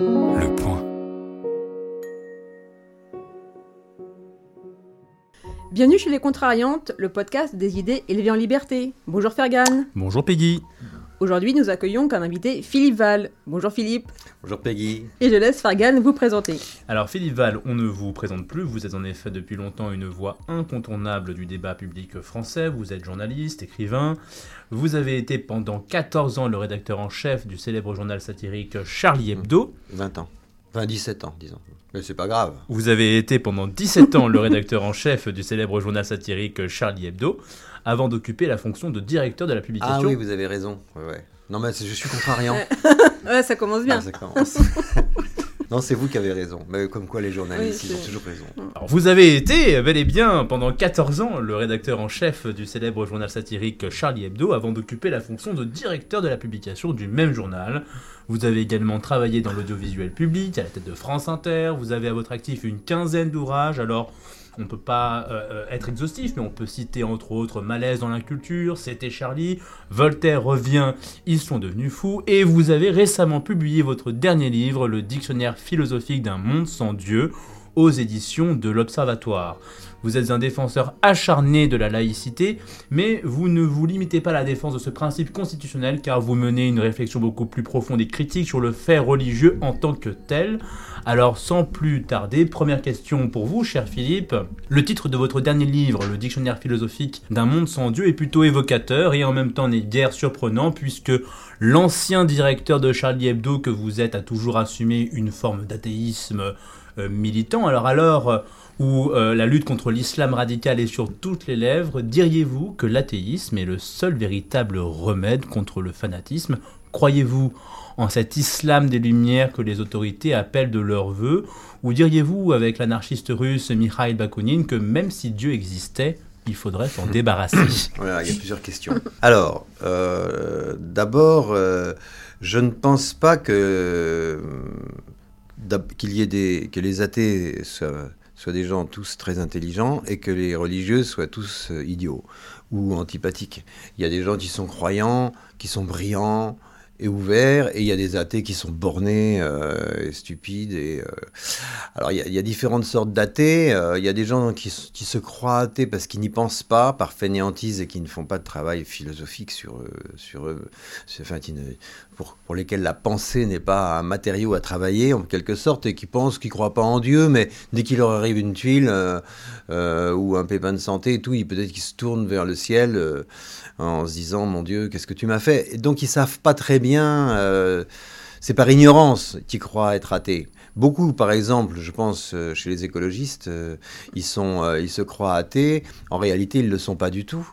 Le point. Bienvenue chez Les Contrariantes, le podcast des idées élevées en liberté. Bonjour Fergan. Bonjour Peggy. Aujourd'hui, nous accueillons comme invité Philippe Val. Bonjour Philippe. Bonjour Peggy. Et je laisse Fergan vous présenter. Alors Philippe Val, on ne vous présente plus, vous êtes en effet depuis longtemps une voix incontournable du débat public français, vous êtes journaliste, écrivain, vous avez été pendant 14 ans le rédacteur en chef du célèbre journal satirique Charlie Hebdo. 20 ans. Enfin 17 ans, disons. Mais c'est pas grave. Vous avez été pendant 17 ans le rédacteur en chef du célèbre journal satirique Charlie Hebdo, avant d'occuper la fonction de directeur de la publication. Ah oui, vous avez raison. Ouais, ouais. Non mais je suis contrariant. Ouais, ça commence bien. Ah, ça commence. non, c'est vous qui avez raison. Mais comme quoi les journalistes, Oui, ils ont toujours raison. Alors, vous avez été, bel et bien, pendant 14 ans, le rédacteur en chef du célèbre journal satirique Charlie Hebdo, avant d'occuper la fonction de directeur de la publication du même journal. Vous avez également travaillé dans l'audiovisuel public, à la tête de France Inter. Vous avez à votre actif une quinzaine d'ouvrages. Alors, on peut pas euh, euh, être exhaustif, mais on peut citer entre autres Malaise dans la culture, C'était Charlie, Voltaire revient, Ils sont devenus fous, et vous avez récemment publié votre dernier livre, Le dictionnaire philosophique d'un monde sans Dieu, éditions de l'Observatoire. Vous êtes un défenseur acharné de la laïcité, mais vous ne vous limitez pas à la défense de ce principe constitutionnel car vous menez une réflexion beaucoup plus profonde et critique sur le fait religieux en tant que tel. Alors sans plus tarder, première question pour vous, cher Philippe. Le titre de votre dernier livre, Le dictionnaire philosophique d'un monde sans Dieu, est plutôt évocateur et en même temps n'est guère surprenant puisque l'ancien directeur de Charlie Hebdo que vous êtes a toujours assumé une forme d'athéisme euh, militant. Alors alors euh, où euh, la lutte contre l'islam radical est sur toutes les lèvres, diriez-vous que l'athéisme est le seul véritable remède contre le fanatisme? Croyez-vous en cet islam des Lumières que les autorités appellent de leur vœu Ou diriez-vous, avec l'anarchiste russe Mikhail Bakounine, que même si Dieu existait, il faudrait s'en débarrasser? Il y a plusieurs questions. Alors, d'abord, je ne pense pas que qu'il y ait des que les athées soient, soient des gens tous très intelligents et que les religieux soient tous euh, idiots ou antipathiques. Il y a des gens qui sont croyants, qui sont brillants et ouverts, et il y a des athées qui sont bornés euh, et stupides. Et, euh, Alors, il y, a, différentes sortes d'athées. Euh, il y a des gens qui, se croient athées parce qu'ils n'y pensent pas, par fainéantise, et qui ne font pas de travail philosophique sur sur eux enfin, pour, pour lesquels la pensée n'est pas un matériau à travailler, en quelque sorte, et qui pensent qu'ils ne croient pas en Dieu, mais dès qu'il leur arrive une tuile ou un pépin de santé et tout, peut-être qu'ils se tournent vers le ciel en se disant, mon Dieu, qu'est-ce que tu m'as fait? Et donc, ils savent pas très bien... euh, c'est par ignorance qu'ils croient être athées. Beaucoup, par exemple, je pense, euh, chez les écologistes, euh, ils, sont, ils se croient athées. En réalité, ils ne le sont pas du tout.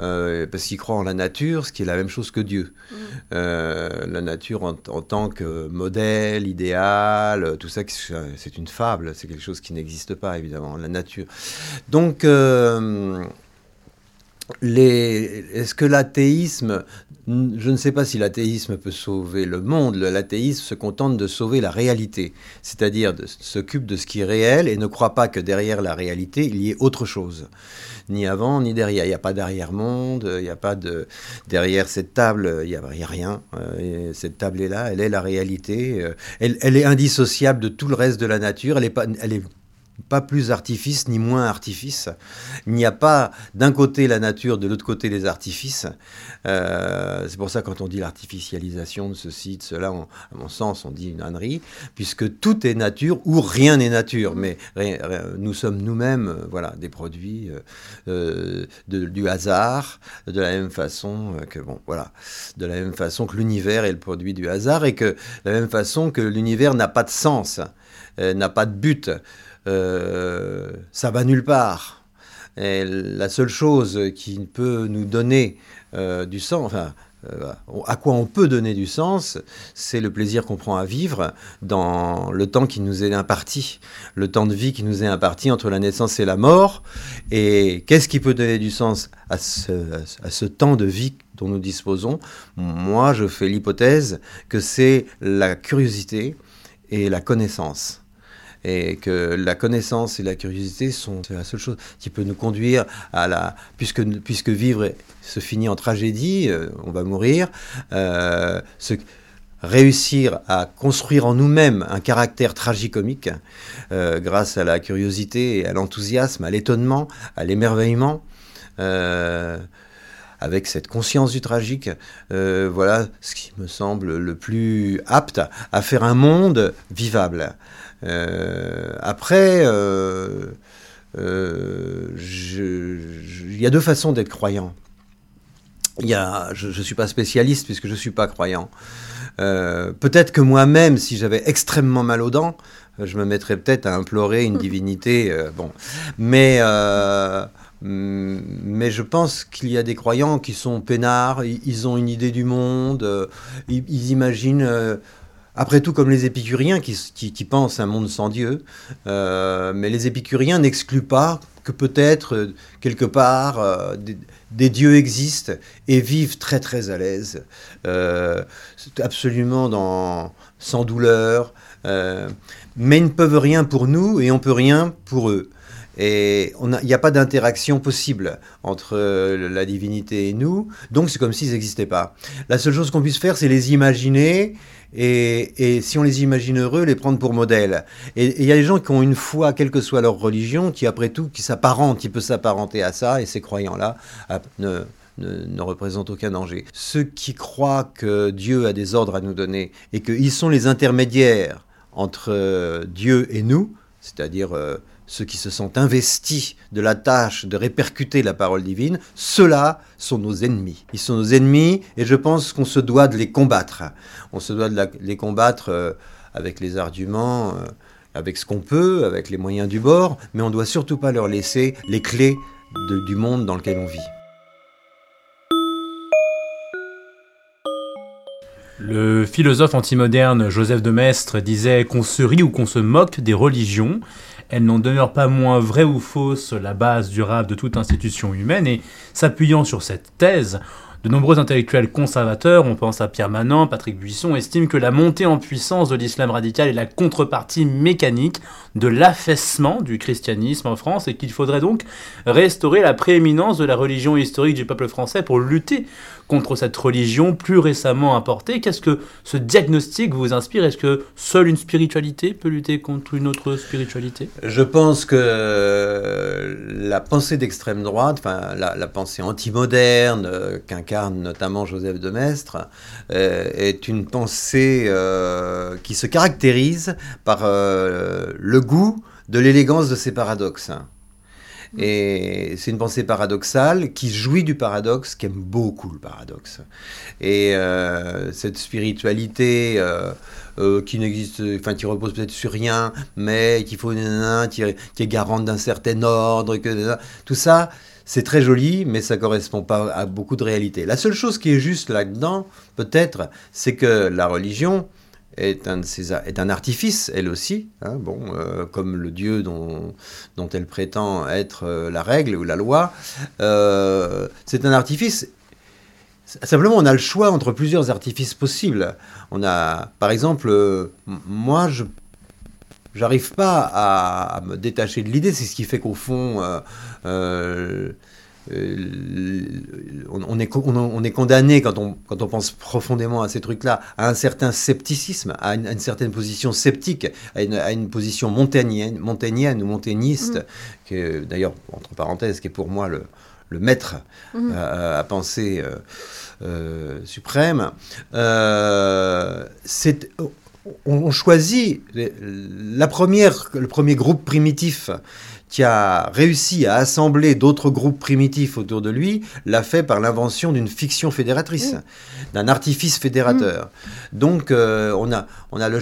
euh, parce qu'ils croient en la nature, ce qui est la même chose que Dieu. Euh, la nature en, en tant que modèle, idéal, tout ça, c'est une fable, c'est quelque chose qui n'existe pas, évidemment, la nature. Donc, euh, est-ce que l'athéisme, je ne sais pas si l'athéisme peut sauver le monde, l'athéisme se contente de sauver la réalité, c'est-à-dire s'occupe de ce qui est réel et ne croit pas que derrière la réalité, il y ait autre chose. Ni avant, ni derrière. Il n'y a pas d'arrière-monde, il n'y a pas de... Derrière cette table, il n'y a, rien. Euh, et cette table est là, elle est la réalité. Euh, Elle, elle est indissociable de tout le reste de la nature. Elle est pas... Elle est pas plus artifice ni moins artifice. Il n'y a pas d'un côté la nature, de l'autre côté les artifices. Euh, c'est pour ça quand on dit l'artificialisation de ceci, de cela, à mon sens, on dit une ânerie, puisque tout est nature ou rien n'est nature. Mais nous sommes nous-mêmes, euh, voilà, des produits euh, du hasard, de la même façon que bon, voilà, de la même façon que l'univers est le produit du hasard et que de la même façon que l'univers n'a pas de sens, n'a pas de but euh, ça va nulle part. Et la seule chose qui peut nous donner euh, du sens, enfin, euh, à quoi on peut donner du sens, c'est le plaisir qu'on prend à vivre dans le temps qui nous est imparti, le temps de vie qui nous est imparti entre la naissance et la mort. Et qu'est-ce qui peut donner du sens à ce, à ce temps de vie dont nous disposons? Moi, je fais l'hypothèse que c'est la curiosité et la connaissance et que la connaissance et la curiosité sont la seule chose qui peut nous conduire à la puisque puisque vivre se finit en tragédie, euh, on va mourir. Euh, réussir à construire en nous-mêmes un caractère tragicomique euh, grâce à la curiosité, à l'enthousiasme, à l'étonnement, à l'émerveillement. Euh, avec cette conscience du tragique, voilà ce qui me semble le plus apte à faire un monde vivable. Après, il y a deux façons d'être croyant. Y a, je ne suis pas spécialiste puisque je ne suis pas croyant. Euh, peut-être que moi-même, si j'avais extrêmement mal aux dents, je me mettrais peut-être à implorer une divinité. Euh, bon, mais euh, mais je pense qu'il y a des croyants qui sont peinards. Ils, ont une idée du monde. Ils, imaginent. Après tout, comme les épicuriens qui, pensent un monde sans Dieu, mais les épicuriens n'excluent pas que peut-être quelque part des dieux existent et vivent très très à l'aise, euh, absolument dans, sans douleur, euh, mais ils ne peuvent rien pour nous et on peut rien pour eux. Et il n'y a, pas d'interaction possible entre la divinité et nous, donc c'est comme s'ils n'existaient pas. La seule chose qu'on puisse faire, c'est les imaginer et, si on les imagine heureux, les prendre pour modèle. Et il y a des gens qui ont une foi, quelle que soit leur religion, qui après tout, qui s'apparentent, qui peut s'apparenter à ça, et ces croyants-là ah, ne, ne, représentent aucun danger. Ceux qui croient que Dieu a des ordres à nous donner et qu'ils sont les intermédiaires entre euh, Dieu et nous, c'est-à-dire euh, ceux qui se sont investis de la tâche de répercuter la parole divine, ceux-là sont nos ennemis. Ils sont nos ennemis et je pense qu'on se doit de les combattre. On se doit de les combattre euh, avec les arguments, euh, avec ce qu'on peut, avec les moyens du bord, mais on ne doit surtout pas leur laisser les clés du monde dans lequel on vit. Le philosophe antimoderne Joseph de Maistre disait qu'on se rit ou qu'on se moque des religions, elles n'en demeurent pas moins vraies ou fausses la base durable de toute institution humaine, et s'appuyant sur cette thèse, de nombreux intellectuels conservateurs, on pense à Pierre Manant, Patrick Buisson, estiment que la montée en puissance de l'islam radical est la contrepartie mécanique de l'affaissement du christianisme en France et qu'il faudrait donc restaurer la prééminence de la religion historique du peuple français pour lutter contre cette religion plus récemment importée. Qu'est-ce que ce diagnostic vous inspire? Est-ce que seule une spiritualité peut lutter contre une autre spiritualité? Je pense que la pensée d'extrême droite, la, pensée antimoderne euh, qu'incarne notamment Joseph de Maistre, euh, est une pensée euh, qui se caractérise par le goût de l'élégance de ses paradoxes. Et c'est une pensée paradoxale qui jouit du paradoxe, qui aime beaucoup le paradoxe. Et euh, cette spiritualité euh, euh, qui n'existe, enfin qui repose peut-être sur rien, mais faut qui, qui est garante d'un certain ordre, que, tout ça, c'est très joli, mais ça correspond pas à beaucoup de réalité. La seule chose qui est juste là-dedans, peut-être, c'est que la religion, est un, est un artifice, elle aussi, hein, bon, euh, comme le Dieu dont, dont, elle prétend être euh, la règle ou la loi. Euh, c'est un artifice. Simplement, on a le choix entre plusieurs artifices possibles. On a, par exemple, moi, je j'arrive pas à, me détacher de l'idée. C'est ce qui fait qu'au fond, euh, on, est, on, est, condamné quand on, quand on pense profondément à ces trucs-là, à un certain scepticisme, à une, certaine position sceptique, à une, position montaignienne, montaignienne ou montagniste, mm. qui d'ailleurs, entre parenthèses, qui est pour moi le, maître mm. à, penser euh, euh, suprême. c'est on, choisit la première, le premier groupe primitif qui a réussi à assembler d'autres groupes primitifs autour de lui, l'a fait par l'invention d'une fiction fédératrice, d'un artifice fédérateur. Donc, euh, on, a, on a le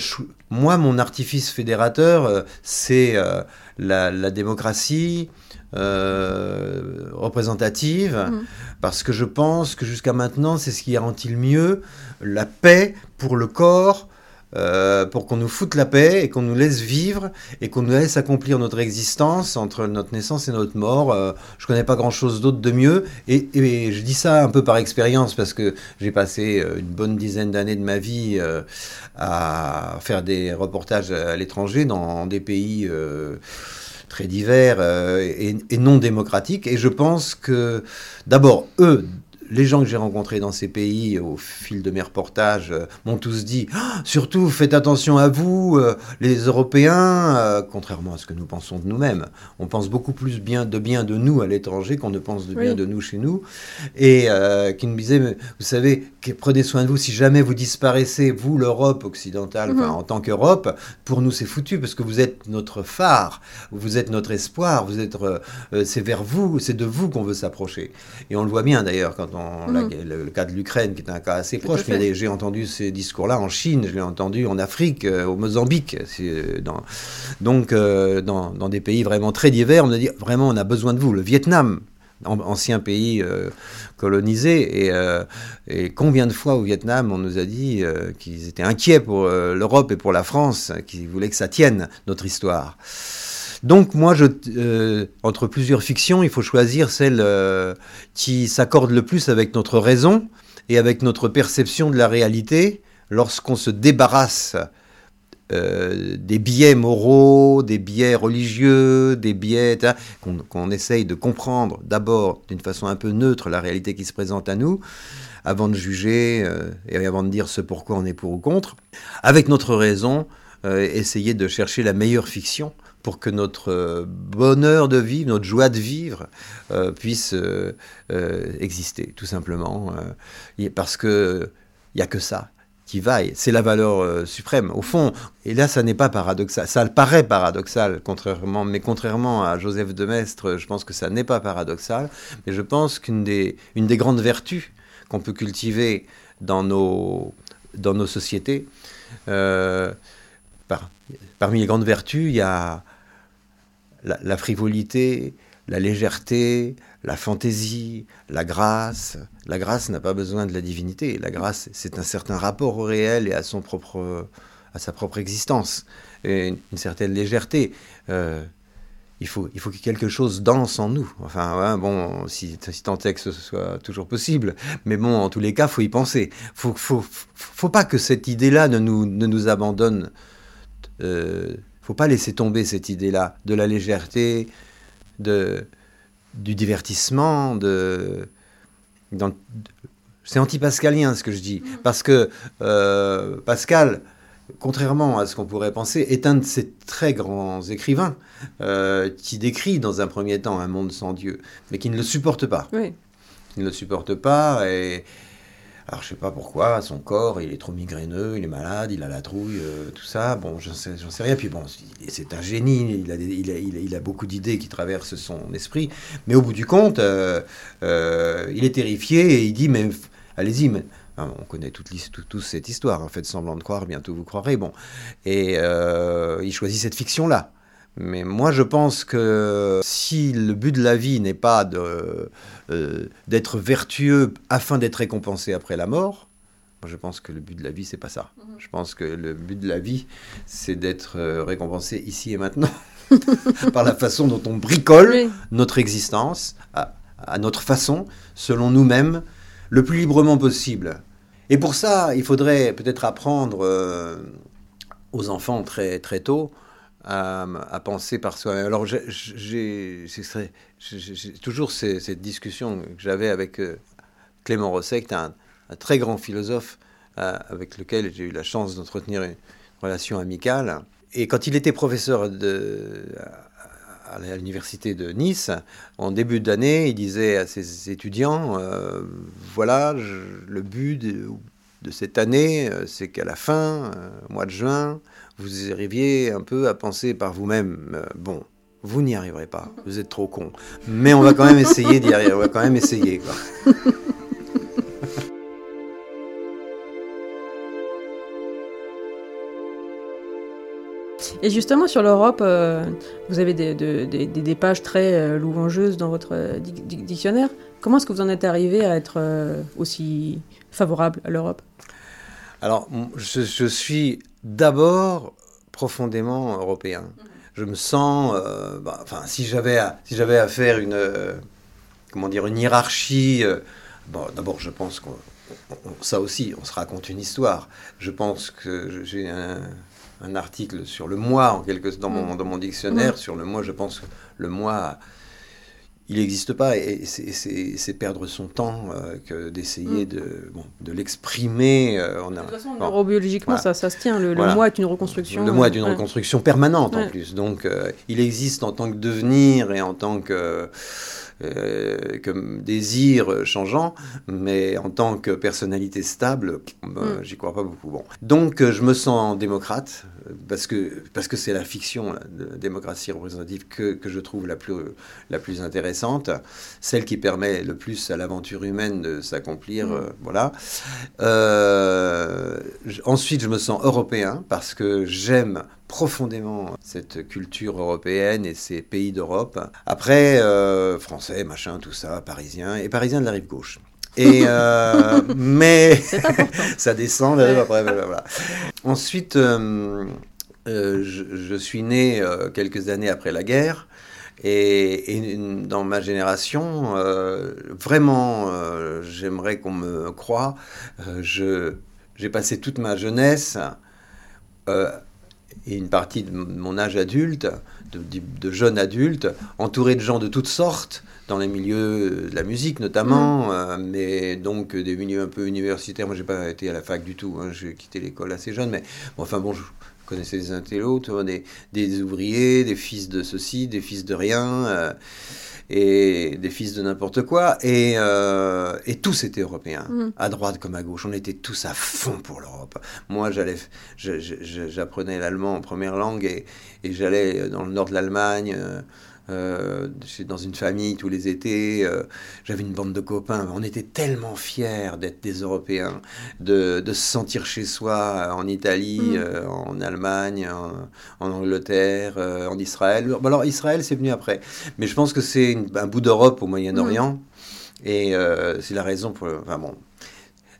Moi, mon artifice fédérateur, euh, c'est euh, la, démocratie représentative, mm. parce que je pense que jusqu'à maintenant, c'est ce qui garantit le mieux la paix pour le corps euh, pour qu'on nous foute la paix et qu'on nous laisse vivre et qu'on nous laisse accomplir notre existence entre notre naissance et notre mort. Euh, je connais pas grand-chose d'autre de mieux et, je dis ça un peu par expérience parce que j'ai passé euh, une bonne dizaine d'années de ma vie à faire des reportages à l'étranger dans des pays très divers et, non démocratiques. Et je pense que d'abord, eux, les gens que j'ai rencontrés dans ces pays au fil de mes reportages euh, m'ont tous dit Ah, surtout faites attention à vous, euh, les Européens, euh, contrairement à ce que nous pensons de nous-mêmes. On pense beaucoup plus bien de bien de nous à l'étranger qu'on ne pense de bien de nous chez nous. Et qui disait Mais Vous savez, prenez soin de vous, si jamais vous disparaissez, vous, l'Europe occidentale, Mhm. en tant qu'Europe, pour nous c'est foutu parce que vous êtes notre phare, vous êtes notre espoir, vous êtes, c'est vers vous, c'est de vous qu'on veut s'approcher. Et on le voit bien d'ailleurs quand on, la- Mhm. le, le cas de l'Ukraine qui est un cas assez proche. mais J'ai entendu ces discours-là en Chine, je l'ai entendu en Afrique, euh, au Mozambique, euh, dans, donc euh, dans, dans des pays vraiment très divers. On a dit vraiment on a besoin de vous. Le Vietnam, an- ancien pays euh, colonisé, et, euh, et combien de fois au Vietnam on nous a dit euh, qu'ils étaient inquiets pour l'Europe et pour la France, qu'ils voulaient que ça tienne notre histoire. Donc moi, euh, entre plusieurs fictions, il faut choisir celle euh, qui s'accorde le plus avec notre raison et avec notre perception de la réalité lorsqu'on se débarrasse euh, des biais moraux, des biais religieux, des biais qu'on essaye de comprendre d'abord d'une façon un peu neutre la réalité qui se présente à nous, avant de juger et avant de dire ce pourquoi on est pour ou contre, avec notre raison, essayer de chercher la meilleure fiction pour que notre euh, bonheur de vivre, notre joie de vivre euh, puisse euh, exister, tout simplement. parce que il n'y a que ça qui vaille. C'est la valeur suprême. Au fond, et là, ça n'est pas paradoxal. Ça paraît paradoxal, contrairement, mais contrairement à Joseph de Maistre, je pense que ça n'est pas paradoxal. Mais je pense qu'une des, grandes vertus qu'on peut cultiver dans nos, sociétés, par- parmi les grandes vertus, il y a la, frivolité, la légèreté, la fantaisie, la grâce. La grâce n'a pas besoin de la divinité. La grâce, c'est un certain rapport au réel et à, son propre, à sa propre existence. Et une, certaine légèreté. Euh, il faut, il faut que quelque chose danse en nous. Enfin, bon, si, si tant est que ce soit toujours possible. Mais bon, en tous les cas, faut y penser. Faut, faut, faut pas que cette idée-là ne nous, ne nous abandonne. Euh, faut pas laisser tomber cette idée-là de la légèreté, de, du divertissement, de, dans- c'est anti-pascalien ce que je dis, parce que euh, Pascal, contrairement à ce qu'on pourrait penser, est un de ces très grands écrivains euh, qui décrit dans un premier temps un monde sans Dieu, mais qui ne le supporte pas. Oui. Il ne le supporte pas et alors je sais pas pourquoi, son corps, il est trop migraineux, il est malade, il a la trouille, euh, tout ça. Bon, j'en sais, sais rien. Puis bon, c'est un génie, il a, beaucoup d'idées qui traversent son esprit. Mais au bout du compte, euh, euh, il est terrifié et il dit, mais allez-y, mais... On connaît toute cette histoire, hein, faites semblant de croire, bientôt vous croirez. Bon, et il choisit cette fiction-là. Mais moi, je pense que si le but de la vie n'est pas de, euh, d'être vertueux afin d'être récompensé après la mort, moi, je pense que le but de la vie, c'est pas ça. Je pense que le but de la vie, c'est d'être euh, récompensé ici et maintenant par la façon dont on bricole Oui. notre existence à, à notre façon, selon nous-mêmes, le plus librement possible. Et pour ça, il faudrait peut-être apprendre euh, aux enfants très, très tôt à, penser par soi-même. Alors, j'ai- toujours cette discussion que j'avais avec euh, Clément Rosset, un, très grand philosophe euh, avec lequel j'ai eu la chance d'entretenir une relation amicale. Et quand il était professeur à, l'université de Nice, en début d'année, il disait à ses étudiants, euh, voilà, le but de, cette année, c'est qu'à la fin, au mois de juin, vous arriviez un peu à penser par vous-même, euh, bon, vous n'y arriverez pas, vous êtes trop con, mais on va quand même essayer d'y arriver, on va quand même essayer. Quoi. Et justement, sur l'Europe, euh, vous avez des, de- des- des- des pages très euh, louangeuses dans votre euh, dic- dic- dictionnaire. Comment est-ce que vous en êtes arrivé à être aussi favorable à l'Europe? Alors, je suis d'abord profondément européen. Je me sens, euh, bah, enfin, si j'avais à, si j'avais à faire une, euh, comment dire, une hiérarchie, euh, bon, d'abord, je pense qu'on, on- on- ça aussi, on se raconte une histoire. Je pense que j'ai un, un article sur le moi, en quelque, dans mon, dans mon dictionnaire, sur le moi. Je pense que le moi, il n'existe pas et c'est perdre son temps euh, que d'essayer Mm. de, bon, de l'exprimer. euh, De toute façon, bon. neurobiologiquement, Voilà. ça, ça se tient. Le, moi est une reconstruction. Le moi est une ouais. reconstruction permanente en plus. Donc, euh, il existe en tant que devenir et en tant que, euh, que désir changeant, mais en tant que personnalité stable, ben, Mm. j'y crois pas beaucoup. Bon. Donc, euh, je me sens démocrate parce que parce que c'est la fiction là, de démocratie représentative que, que je trouve la plus la plus intéressante, celle qui permet le plus à l'aventure humaine de s'accomplir. Mm. euh, voilà. Euh, ensuite, je me sens européen parce que j'aime profondément cette culture européenne et ces pays d'Europe. Après, euh, français, machin, tout ça, parisien, et parisien de la rive gauche. Et euh, mais ça descend là, après, voilà. Ensuite, euh, je, je suis né quelques années après la guerre. Et, et dans ma génération, euh, vraiment, euh, j'aimerais qu'on me croie. Euh, j'ai passé toute ma jeunesse et une partie de mon âge adulte, de, de, de jeune adulte, entouré de gens de toutes sortes, dans les milieux de la musique notamment, euh, mais donc des milieux un peu universitaires. Moi, j'ai pas été à la fac du tout. hein, j'ai quitté l'école assez jeune, mais bon, enfin bon, je connaissais des intellos, tu vois, des, des ouvriers, des fils de ceci, des fils de rien. euh, et des fils de n'importe quoi, et, euh, et tous étaient européens, Mm. à droite comme à gauche. On était tous à fond pour l'Europe. Moi, j'allais, j'apprenais l'allemand en première langue et, et j'allais dans le nord de l'Allemagne. euh, euh, dans une famille tous les étés, euh, j'avais une bande de copains, on était tellement fiers d'être des Européens, de, de se sentir chez soi en Italie, Mm. euh, en Allemagne, en, en Angleterre, euh, en Israël. Bon, alors Israël, c'est venu après, mais je pense que c'est un bout d'Europe au Moyen-Orient, et euh, c'est la raison pour... Enfin bon.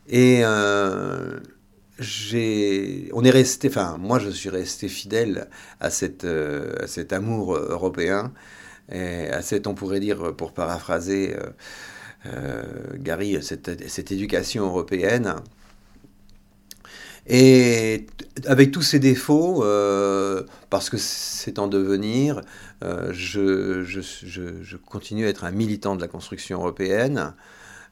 Et... euh, j'ai, on est resté, enfin moi je suis resté fidèle à, cette, euh, à cet amour euh, européen, et à cette, on pourrait dire, pour paraphraser euh, euh, Gary, cette, éducation européenne. Et avec tous ces défauts, euh, parce que c'est en devenir, euh, je continue à être un militant de la construction européenne.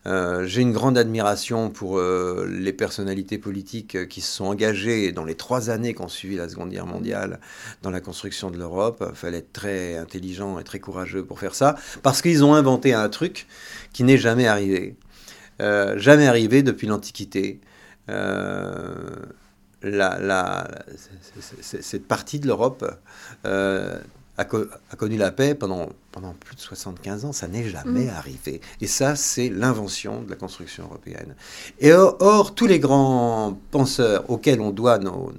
Euh, J'ai une grande admiration pour euh, les personnalités politiques euh, qui se sont engagées dans les trois années qui ont suivi la Seconde Guerre mondiale dans la construction de l'Europe. Fallait être très intelligent et très courageux pour faire ça, parce qu'ils ont inventé un truc qui n'est jamais arrivé. Jamais arrivé depuis l'Antiquité. Cette partie de l'Europe a, co- a connu la paix pendant, pendant plus de 75 ans. Ça n'est jamais Mm. arrivé. Et ça, c'est l'invention de la construction européenne. Et or, or, tous les grands penseurs auxquels on doit nos,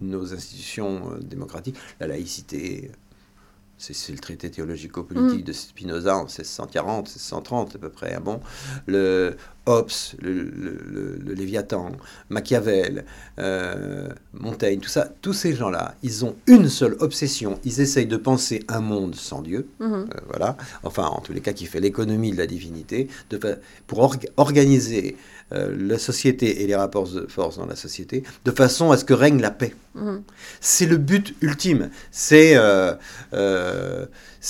nos institutions euh, démocratiques, la laïcité, c'est le traité théologico-politique de Spinoza en 1640, 1630 à peu près. hein, bon, le Hobbes, le, le- le- le Léviathan, Machiavel, euh, Montaigne, tout ça, tous ces gens-là, ils ont une seule obsession. Ils essayent de penser un monde sans Dieu, Mhm. euh, voilà, enfin en tous les cas qui fait l'économie de la divinité, de pour orga- organiser euh, la société et les rapports de force dans la société, de façon à ce que règne la paix. Mhm. C'est le but ultime, c'est euh, euh,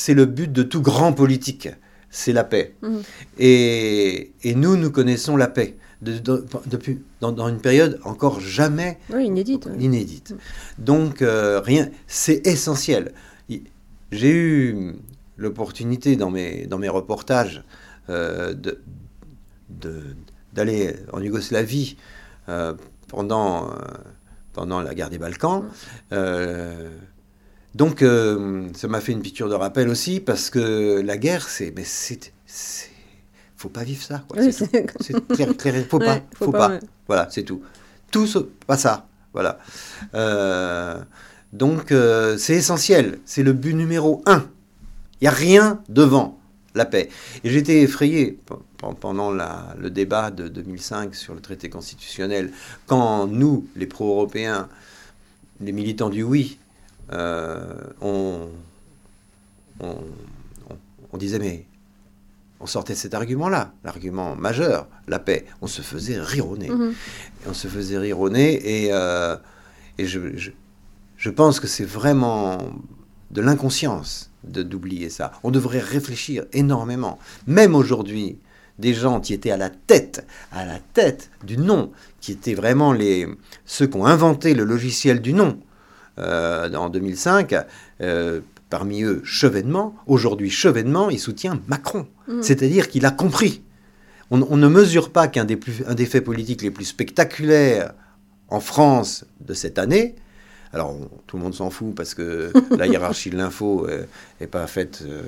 le but de tout grand politique, c'est la paix. Mhm. Et, et nous, nous connaissons la paix de- de- depuis, dans, dans une période encore jamais Oui, inédite. inédite. Donc, euh, rien, c'est essentiel. I- J'ai eu l'opportunité dans mes, dans mes reportages de- de- d'aller en Yougoslavie euh, pendant, euh, pendant la guerre des Balkans. Euh, donc, ça m'a fait une piqûre de rappel aussi parce que la guerre, c'est. Mais c'est. Faut pas vivre ça. Quoi. Oui, C'est clair, clair, faut pas, faut, pas. ouais. Voilà, c'est tout. Tout sauf pas ça. Voilà. Donc c'est essentiel. C'est le but numéro un. Il y a rien devant la paix. Et j'étais effrayé pe- pe- pendant la- le débat de 2005 sur le traité constitutionnel quand nous, les pro-européens, les militants du oui, euh, on, on, on- on disait mais on sortait cet argument-là, l'argument majeur, la paix. On se faisait rire au nez. Mhm. Et on se faisait rire au nez. Et, euh, et je, je, je pense que c'est vraiment de l'inconscience d'oublier ça. On devrait réfléchir énormément. Même aujourd'hui, des gens qui étaient à la tête, à la tête du nom, qui étaient vraiment les, ceux qui ont inventé le logiciel du nom euh, en 2005, euh, parmi eux Chevènement, aujourd'hui Chevènement, il soutient Macron. Mm. C'est-à-dire qu'il a compris. On, ne mesure pas qu'un des, un des faits politiques les plus spectaculaires en France de cette année, alors, tout le monde s'en fout parce que la hiérarchie de l'info n'est pas faite euh,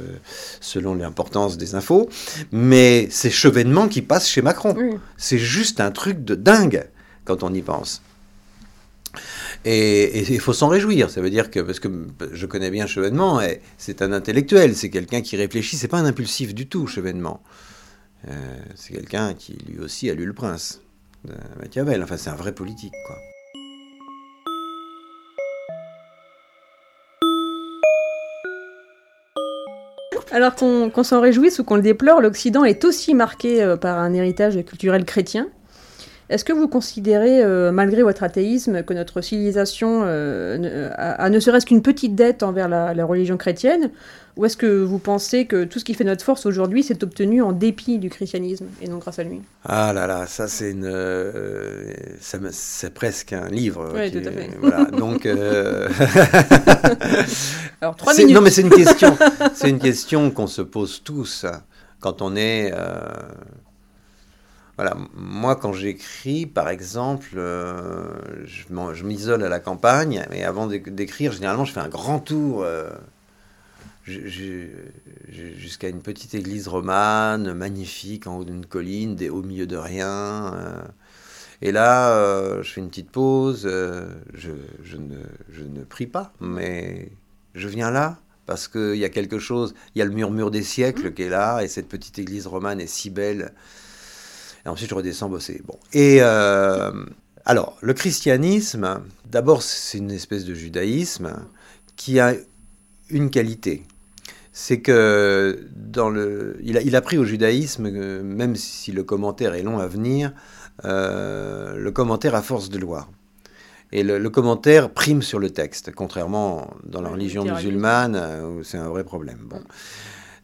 selon l'importance des infos, mais c'est Chevènement qui passe chez Macron. C'est juste un truc de dingue quand on y pense. Et il faut s'en réjouir. Ça veut dire que, parce que je connais bien Chevènement, c'est un intellectuel, c'est quelqu'un qui réfléchit, c'est pas un impulsif du tout, Chevènement. Euh, c'est quelqu'un qui lui aussi a lu Le Prince de Machiavel. Enfin, c'est un vrai politique, quoi. Alors qu'on s'en réjouisse ou qu'on le déplore, l'Occident est aussi marqué euh, par un héritage culturel chrétien. Est-ce que vous considérez, euh, malgré votre athéisme, que notre civilisation euh, a, ne serait-ce qu'une petite dette envers la, religion chrétienne? Ou est-ce que vous pensez que tout ce qui fait notre force aujourd'hui s'est obtenu en dépit du christianisme et non grâce à lui? Ah là là, ça c'est une, c'est presque un livre. Oui, tout à fait. Voilà, donc. Alors trois minutes. Non, mais c'est une question. c'est une question qu'on se pose tous quand on est voilà, moi quand j'écris, par exemple, euh, je m'isole à la campagne, mais avant d'écrire, généralement, je fais un grand tour euh, jusqu'à une petite église romane, magnifique, en haut d'une colline, au milieu de rien. Euh. et là, je fais une petite pause, je, ne, je ne prie pas, mais je viens là parce qu'il y a quelque chose, il y a le murmure des siècles qui est là, et cette petite église romane est si belle. Et ensuite, je redescends bosser. Bon. Et euh, alors, le christianisme, d'abord, c'est une espèce de judaïsme qui a une qualité. C'est que dans le, il a, il a pris au judaïsme, euh, même si le commentaire est long à venir, euh, le commentaire à force de loi. Et le, commentaire prime sur le texte, contrairement dans la religion musulmane, où c'est un vrai problème. Bon.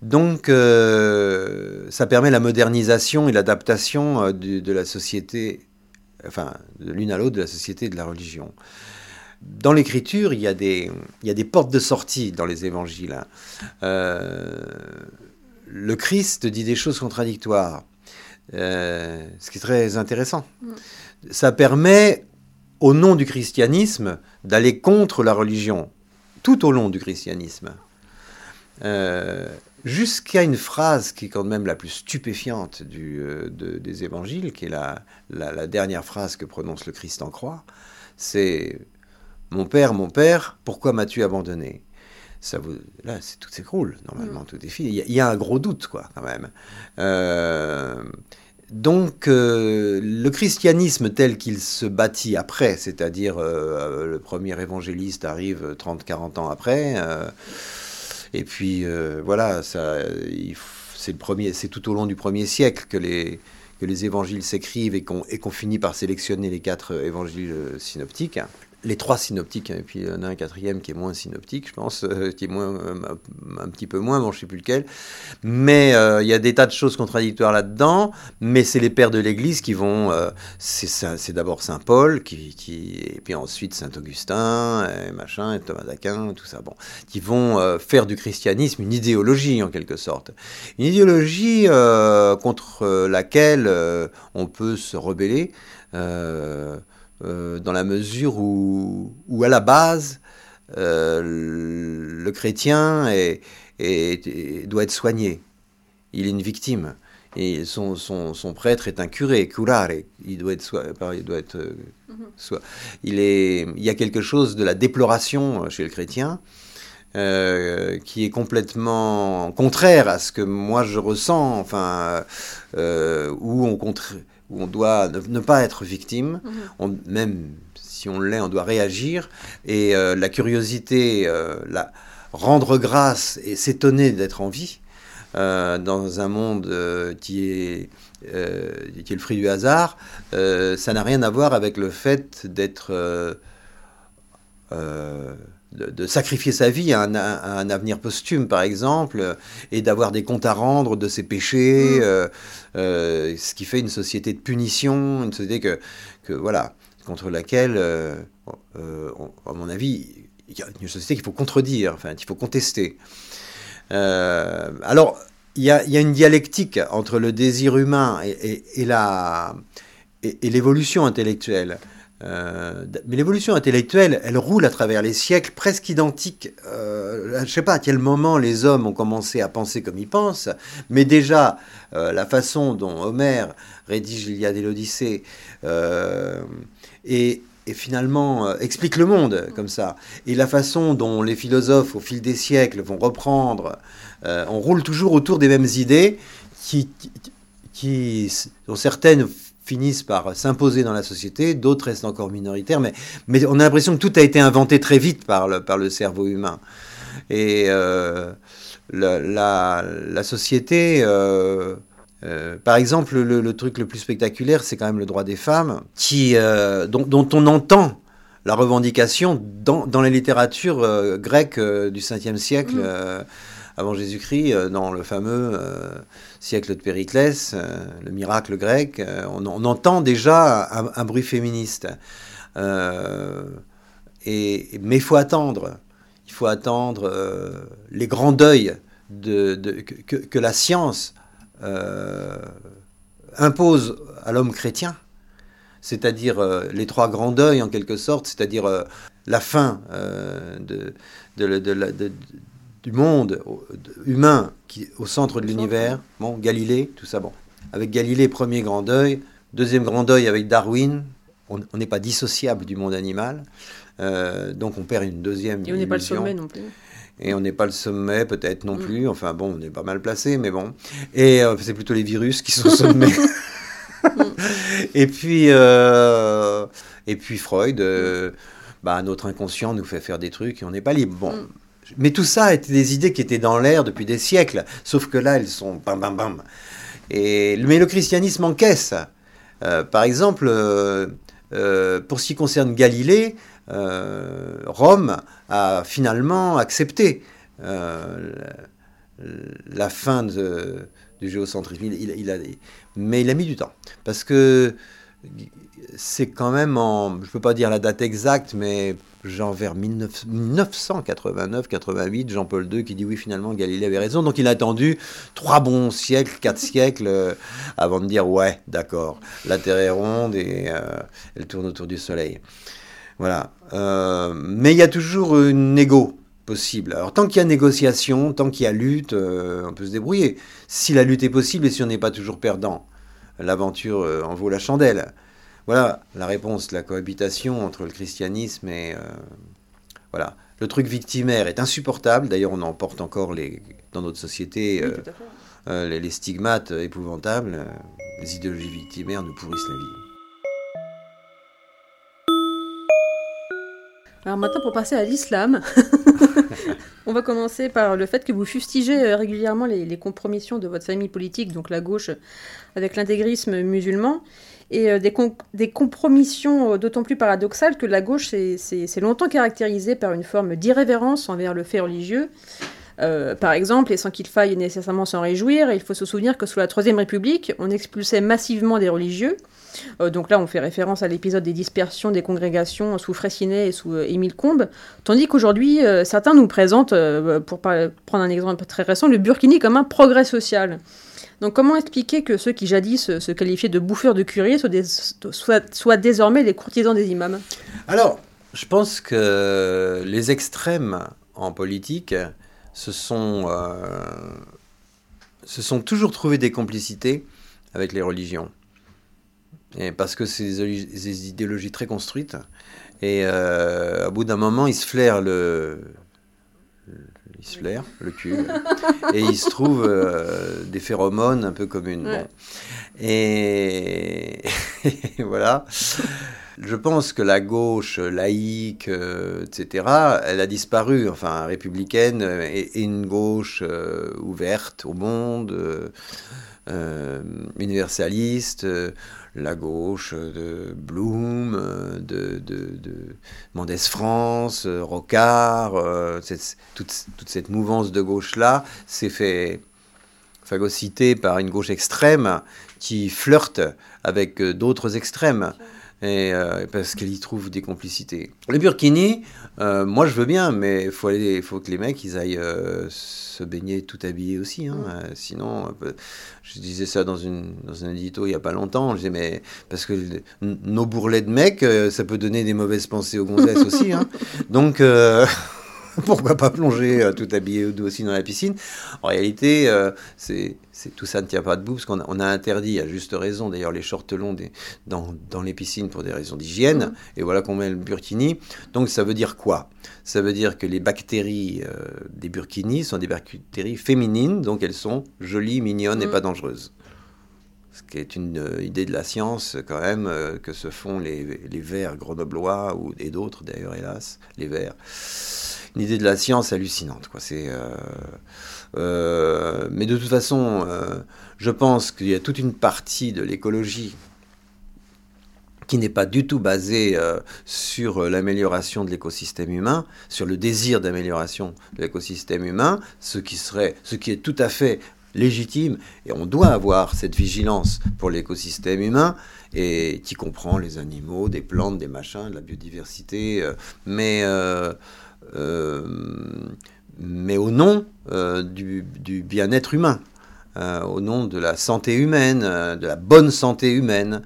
Donc, euh, ça permet la modernisation et l'adaptation euh, de, la société, enfin, de l'une à l'autre de la société et de la religion. Dans l'écriture, il, y a des, il y a des portes de sortie dans les évangiles. Hein. Euh, le Christ dit des choses contradictoires, ce qui est très intéressant. Mm. Ça permet, au nom du christianisme, d'aller contre la religion, tout au long du christianisme. Euh, jusqu'à une phrase qui est quand même la plus stupéfiante du, euh, des évangiles, qui est la, la, dernière phrase que prononce le Christ en croix, c'est Mon Père, mon Père, pourquoi m'as-tu abandonné? Ça vous, là, c'est tout s'écroule, normalement, mm. tout est fini. Il y, a un gros doute, quoi, quand même. Euh, donc, euh, le christianisme tel qu'il se bâtit après, c'est-à-dire le premier évangéliste arrive 30-40 ans après, et puis euh, voilà, ça, c'est le premier, c'est tout au long du premier siècle que les que les évangiles s'écrivent et qu'on finit par sélectionner les quatre évangiles synoptiques les trois synoptiques, hein, et puis il y en a un quatrième qui est moins synoptique, je pense, euh, qui est euh, un petit peu moins, bon, je sais plus lequel. Mais euh, il y a des tas de choses contradictoires là-dedans, mais c'est les pères de l'Église qui vont. c'est d'abord Saint Paul, qui, et puis ensuite Saint Augustin, et machin, Thomas d'Aquin, tout ça, bon, qui vont faire du christianisme une idéologie en quelque sorte. Une idéologie contre laquelle on peut se rebeller. Dans la mesure où, où, à la base, euh, le chrétien est, doit être soigné. Il est une victime. Et son, son, son prêtre est un curé, curare. Il doit être, il doit être euh, mhm. il, est, il y a quelque chose de la déploration chez le chrétien. qui est complètement contraire à ce que moi je ressens, enfin, où on, où on doit ne, pas être victime, mhm. même si on l'est, on doit réagir, et euh, la curiosité, euh, la, rendre grâce et s'étonner d'être en vie euh, dans un monde qui est qui est le fruit du hasard, ça n'a rien à voir avec le fait d'être de, sacrifier sa vie à un, avenir posthume, par exemple, et d'avoir des comptes à rendre de ses péchés, mm. ce qui fait une société de punition, une société que, que voilà, contre laquelle, à mon avis, il y a une société qu'il faut contredire, enfin, qu'il faut contester. alors, il y, a, une dialectique entre le désir humain et, et, la, et, l'évolution intellectuelle. Euh, mais l'évolution intellectuelle, elle roule à travers les siècles, presque identique. Euh, je ne sais pas à quel moment les hommes ont commencé à penser comme ils pensent, mais déjà euh, la façon dont Homère rédige l'Iliade et l'Odyssée et, finalement explique le monde comme ça, et la façon dont les philosophes au fil des siècles vont reprendre on roule toujours autour des mêmes idées qui, qui, dont certaines finissent par s'imposer dans la société, d'autres restent encore minoritaires, mais, mais on a l'impression que tout a été inventé très vite par le, par le cerveau humain. Et euh, la, la, société, euh, par exemple, le, truc le plus spectaculaire, c'est quand même le droit des femmes, qui, dont, dont, on entend la revendication dans, dans les littératures grecques du 5e siècle. Mmh avant Jésus-Christ, euh, dans le fameux euh, siècle de Périclès, euh, le miracle grec, on, entend déjà un, bruit féministe. et, mais il faut attendre. Il faut attendre les grands deuils de, que, la science impose à l'homme chrétien, c'est-à-dire les trois grands deuils en quelque sorte, c'est-à-dire la fin de, de, de, du monde humain qui au centre de l'univers. Bon, Galilée, tout ça. Bon, avec Galilée, premier grand deuil. Deuxième grand deuil avec Darwin. On n'est pas dissociable du monde animal. Euh, donc on perd une deuxième. Et on n'est pas le sommet non plus. Et on n'est pas le sommet, peut-être non mm. plus. Enfin bon, on est pas mal placé, mais bon. Et euh, c'est plutôt les virus qui sont au sommet. Mm. et puis, euh, et puis Freud, bah, notre inconscient nous fait faire des trucs et on n'est pas libre. Bon, mm. Mais tout ça étaient des idées qui étaient dans l'air depuis des siècles, sauf que là, elles sont bam bam bam. Et, mais le christianisme encaisse. Euh, par exemple, euh, euh, pour ce qui concerne Galilée, Rome a finalement accepté la, fin du géocentrisme. Mais il a mis du temps. Parce que c'est quand même en, je ne peux pas dire la date exacte, mais genre vers 1989-88, Jean-Paul II qui dit oui, finalement, Galilée avait raison. Donc il a attendu trois bons siècles, quatre siècles, euh, avant de dire ouais, d'accord, la Terre est ronde et euh, elle tourne autour du Soleil. Voilà. Euh, mais il y a toujours une égo possible. Alors tant qu'il y a négociation, tant qu'il y a lutte, on peut se débrouiller. Si la lutte est possible et si on n'est pas toujours perdant, l'aventure en vaut la chandelle. Voilà la réponse, la cohabitation entre le christianisme et... Euh, voilà. Le truc victimaire est insupportable. D'ailleurs, on en porte encore les, dans notre société euh, euh, les, stigmates épouvantables. Les idéologies victimaires nous pourrissent la vie. Alors maintenant, pour passer à l'islam, on va commencer par le fait que vous fustigez régulièrement les, les, compromissions de votre famille politique, donc la gauche, avec l'intégrisme musulman et euh, des, des, compromissions euh, d'autant plus paradoxales que la gauche s'est longtemps caractérisée par une forme d'irrévérence envers le fait religieux. Euh, par exemple, et sans qu'il faille nécessairement s'en réjouir, il faut se souvenir que sous la Troisième République, on expulsait massivement des religieux. Donc là, on fait référence à l'épisode des dispersions des congrégations sous Fraissinet et sous Émile Combes, tandis qu'aujourd'hui, certains nous présentent, pour prendre un exemple très récent, le Burkini comme un progrès social. Donc comment expliquer que ceux qui jadis se, qualifiaient de bouffeurs de curie soient, désormais les courtisans des imams? Alors, je pense que les extrêmes en politique se sont, euh, se sont toujours trouvés des complicités avec les religions. Et parce que c'est des, idéologies très construites. Et euh, au bout d'un moment, ils se flairent le, il se flaire le cul, et il se trouve euh, des phéromones un peu communes. Et... voilà. Je pense que la gauche laïque, euh, etc., elle a disparu, enfin républicaine, et, une gauche euh, ouverte au monde, euh, universaliste, la gauche de Blum, de, de, Mendès France, Rocard, toute, toute, cette mouvance de gauche-là s'est fait phagocyter par une gauche extrême qui flirte avec d'autres extrêmes et euh, parce qu'il y trouve des complicités. Le Burkini, euh, moi je veux bien, mais il faut, faut que les mecs ils aillent euh, se baigner tout habillés aussi. Hein. Mm. sinon, je disais ça dans, une, dans un édito il n'y a pas longtemps. Je disais, mais parce que nos bourrelets de mecs, ça peut donner des mauvaises pensées aux gonzesses aussi. Hein. Donc. pourquoi pas plonger euh, tout habillé aussi dans la piscine? En réalité, euh, c'est, tout ça ne tient pas debout parce qu'on a, on a interdit, à juste raison d'ailleurs, les shorts longs dans, dans, les piscines pour des raisons d'hygiène. Mmh. Et voilà qu'on met le burkini. Donc ça veut dire quoi? Ça veut dire que les bactéries euh, des burkinis sont des bactéries féminines, donc elles sont jolies, mignonnes et mmh. pas dangereuses ce qui est une idée de la science quand même que se font les, les vers grenoblois ou, et d'autres d'ailleurs hélas, les vers une de la science hallucinante. Quoi. C'est, euh, euh, mais de toute façon, euh, je pense qu'il y a toute une partie de l'écologie qui n'est pas du tout basée sur l'amélioration de l'écosystème humain, sur le désir d'amélioration de l'écosystème humain, ce qui serait, ce qui est tout à fait légitime, et on doit avoir cette vigilance pour l'écosystème humain, et qui comprend les animaux, des plantes, des machins, de la biodiversité, mais mais au nom euh, du, bien-être humain, euh, au nom de la santé humaine, de la bonne santé humaine.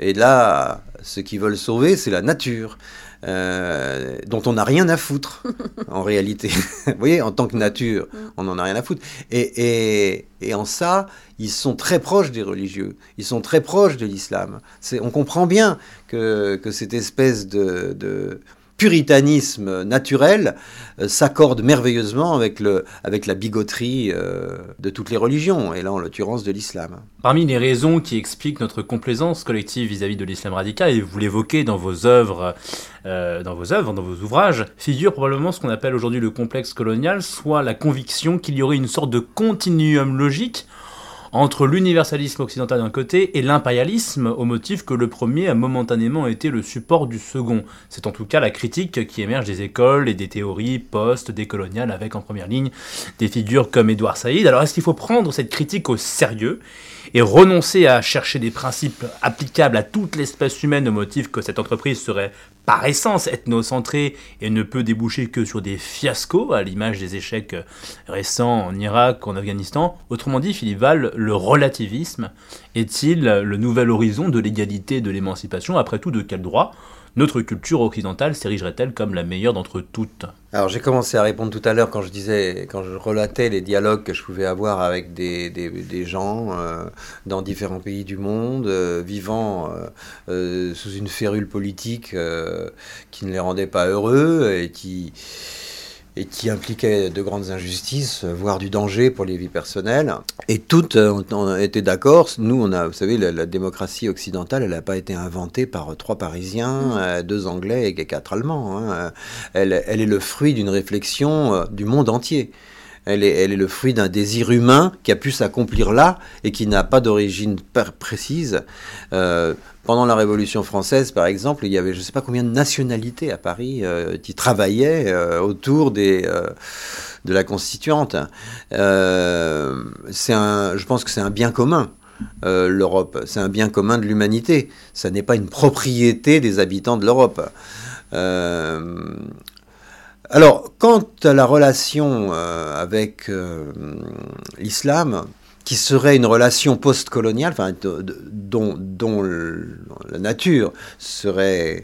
Et là, ce qu'ils veulent sauver, c'est la nature. dont on n'a rien à foutre en réalité. Vous voyez, en tant que nature, on n'en a rien à foutre. Et, et, en ça, ils sont très proches des religieux, ils sont très proches de l'islam. On comprend bien que, que cette espèce de, de, puritanisme naturel euh, s'accorde merveilleusement avec, le, avec la bigoterie euh, de toutes les religions, et là en l'occurrence de l'islam. Parmi les raisons qui expliquent notre complaisance collective vis-à-vis de l'islam radical, et vous l'évoquez dans euh, dans vos œuvres, dans vos ouvrages, figure probablement ce qu'on appelle aujourd'hui le complexe colonial, soit la conviction qu'il y aurait une sorte de continuum logique entre l'universalisme occidental d'un côté et l'impérialisme au motif que le premier a momentanément été le support du second. C'est en tout cas la critique qui émerge des écoles et des théories post-décoloniales avec en première ligne des figures comme Édouard Saïd. Alors est-ce qu'il faut prendre cette critique au sérieux et renoncer à chercher des principes applicables à toute l'espèce humaine au motif que cette entreprise serait par essence ethnocentrée et ne peut déboucher que sur des fiascos, à l'image des échecs récents en Irak, en Afghanistan. Autrement dit, Philippe Val, le relativisme est-il le nouvel horizon de l'égalité de l'émancipation? Après tout, de quel droit? Notre culture occidentale s'érigerait-elle comme la meilleure d'entre toutes Alors j'ai commencé à répondre tout à l'heure quand je disais, quand je relatais les dialogues que je pouvais avoir avec des, des, gens euh, dans différents pays du monde, euh, vivant euh, sous une férule politique qui ne les rendait pas heureux et qui et qui impliquait de grandes injustices, voire du danger pour les vies personnelles. Et toutes ont été d'accord. Nous, on a, vous savez, la, démocratie occidentale, elle n'a pas été inventée par trois Parisiens, mm. euh, deux Anglais et quatre Allemands. Hein. Elle, elle, est le fruit d'une réflexion euh, du monde entier. Elle est, le fruit d'un désir humain qui a pu s'accomplir là et qui n'a pas d'origine précise. Euh, pendant la Révolution française, par exemple, il y avait je ne sais pas combien de nationalités à Paris euh, qui travaillaient euh, autour de la constituante. je pense que c'est un bien commun. L'Europe, c'est un bien commun de l'humanité. Ça n'est pas une propriété des habitants de l'Europe. Alors, quant à la relation avec l'islam, qui serait une relation post-coloniale, enfin, dont, dont la nature serait,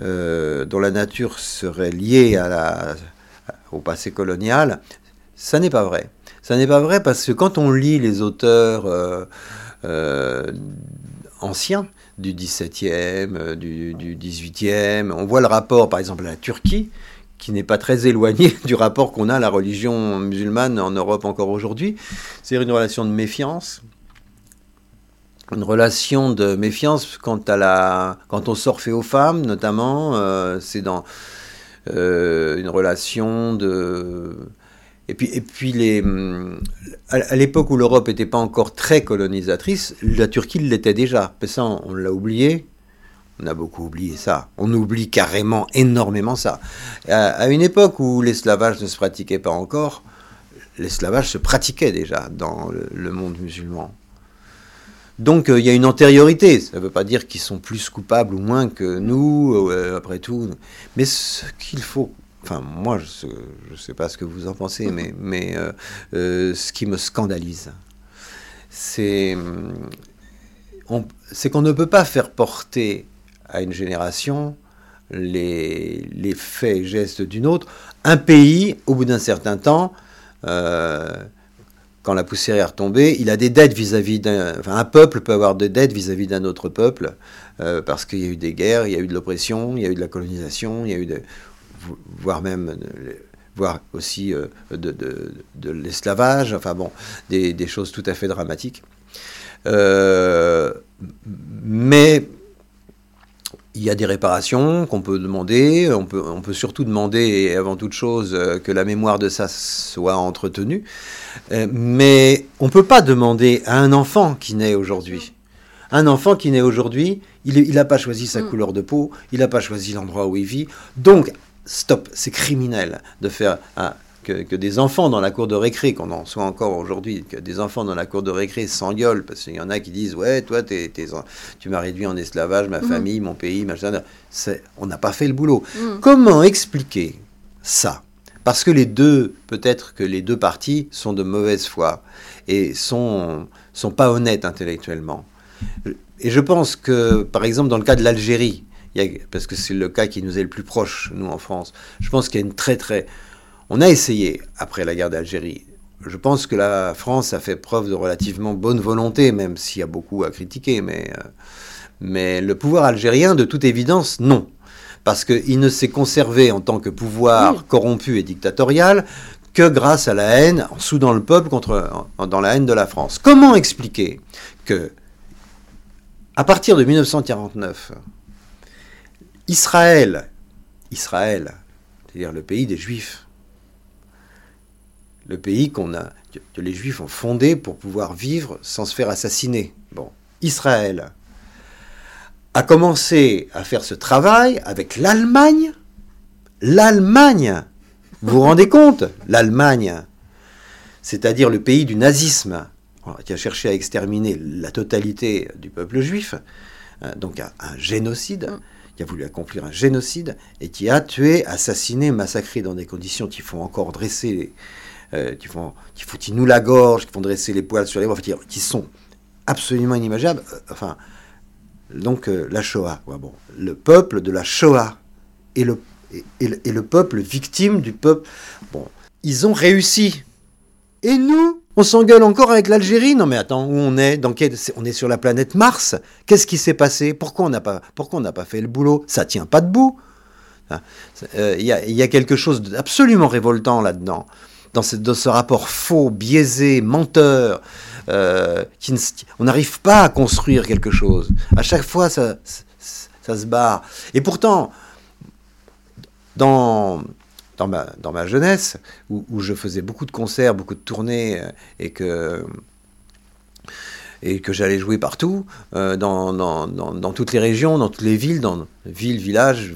euh, dont la nature serait liée au passé colonial, ça n'est pas vrai. Ça n'est pas vrai parce que quand on lit les auteurs euh, euh, anciens du 17e, du, du 18e, on voit le rapport par exemple à la Turquie, qui n'est pas très éloigné du rapport qu'on a à la religion musulmane en Europe encore aujourd'hui. C'est une relation de méfiance, une relation de méfiance quant à la quand on fait aux femmes notamment euh, c'est dans euh, une relation de et puis et puis les à l'époque où l'Europe n'était pas encore très colonisatrice la Turquie l'était déjà ça on, l'a oublié on a beaucoup oublié ça. On oublie carrément énormément ça. À, une époque où l'esclavage ne se pratiquait pas encore, l'esclavage se pratiquait déjà dans le monde musulman. Donc euh, il y a une antériorité. Ça ne veut pas dire qu'ils sont plus coupables ou moins que nous, euh, après tout. Mais ce qu'il faut, enfin moi je ne sais pas ce que vous en pensez, mais, mais euh, ce qui me scandalise, c'est qu'on ne peut pas faire porter à une génération les, faits et gestes d'une autre. Un pays, au bout d'un certain temps, quand la poussière est retombée, il a des dettes vis-à-vis d'un... Enfin, un peuple peut avoir des dettes vis-à-vis d'un autre peuple, euh, parce qu'il y a eu des guerres, il y a eu de l'oppression, il y a eu de la colonisation, il y a eu de... voire même... voire aussi euh, de, l'esclavage, enfin bon, des, choses tout à fait dramatiques. Euh, mais il y a des réparations qu'on peut demander. On peut, on peut surtout demander, et avant toute chose, euh, que la mémoire de ça soit entretenue. Euh, mais on ne peut pas demander à un enfant qui naît aujourd'hui. Un enfant qui naît aujourd'hui, il n'a pas choisi sa mm. couleur de peau, il n'a pas choisi l'endroit où il vit. Donc, stop, c'est criminel de faire un, que, des enfants dans la cour de récré, qu'on en soit encore aujourd'hui, que des enfants dans la cour de récré s'engueulent, parce qu'il y en a qui disent Ouais, toi, tu m'as réduit en esclavage, ma mhm. famille, mon pays, machin. On n'a pas fait le boulot. Mhm. Comment expliquer ça? Parce que les deux, peut-être que les deux parties sont de mauvaise foi et sont, sont pas honnêtes intellectuellement. Et je pense que, par exemple, dans le cas de l'Algérie, parce que c'est le cas qui nous est le plus proche, nous en France, je pense qu'il y a une très très on a essayé, après la guerre d'Algérie, je pense que la France a fait preuve de relativement bonne volonté, même s'il y a beaucoup à critiquer, mais, euh, mais le pouvoir algérien, de toute évidence, non. Parce qu'il ne s'est conservé en tant que pouvoir corrompu et dictatorial que grâce à la haine, en soudant le peuple contre, dans la haine de la France. Comment expliquer que, à partir de 1949, Israël, Israël, c'est-à-dire le pays des Juifs, le pays qu'on a, que les Juifs ont fondé pour pouvoir vivre sans se faire assassiner. Bon, Israël a commencé à faire ce travail avec l'Allemagne. L'Allemagne, vous vous rendez compte? L'Allemagne, c'est-à-dire le pays du nazisme, qui a cherché à exterminer la totalité du peuple juif, hein, donc un, un génocide, qui a voulu accomplir un génocide et qui a tué, assassiné, massacré dans des conditions qui font encore dresser euh, qui, font, qui nous la gorge, qui font dresser les poils sur les bras, qui, sont absolument inimaginables. Euh, enfin, donc euh, la Shoah, bon, le peuple de la Shoah et le, et, le, peuple victime du peuple. Bon, ils ont réussi. Et nous, on s'engueule encore avec l'Algérie Non mais attends, où on est? Dans On est sur la planète Mars? Qu'est-ce qui s'est passé? Pourquoi on n'a pas, pourquoi on n'a pas fait le boulot? Ça tient pas debout. Il y, y, a quelque chose d'absolument révoltant là-dedans dans ce, rapport faux, biaisé, menteur, euh, on n'arrive pas à construire quelque chose. À chaque fois, ça, ça, se barre. Et pourtant, dans, dans, ma, dans ma jeunesse, où, je faisais beaucoup de concerts, beaucoup de tournées, euh, et que et que j'allais jouer partout, euh, dans, dans, dans, toutes les régions, dans toutes les villes, dans villes, villages,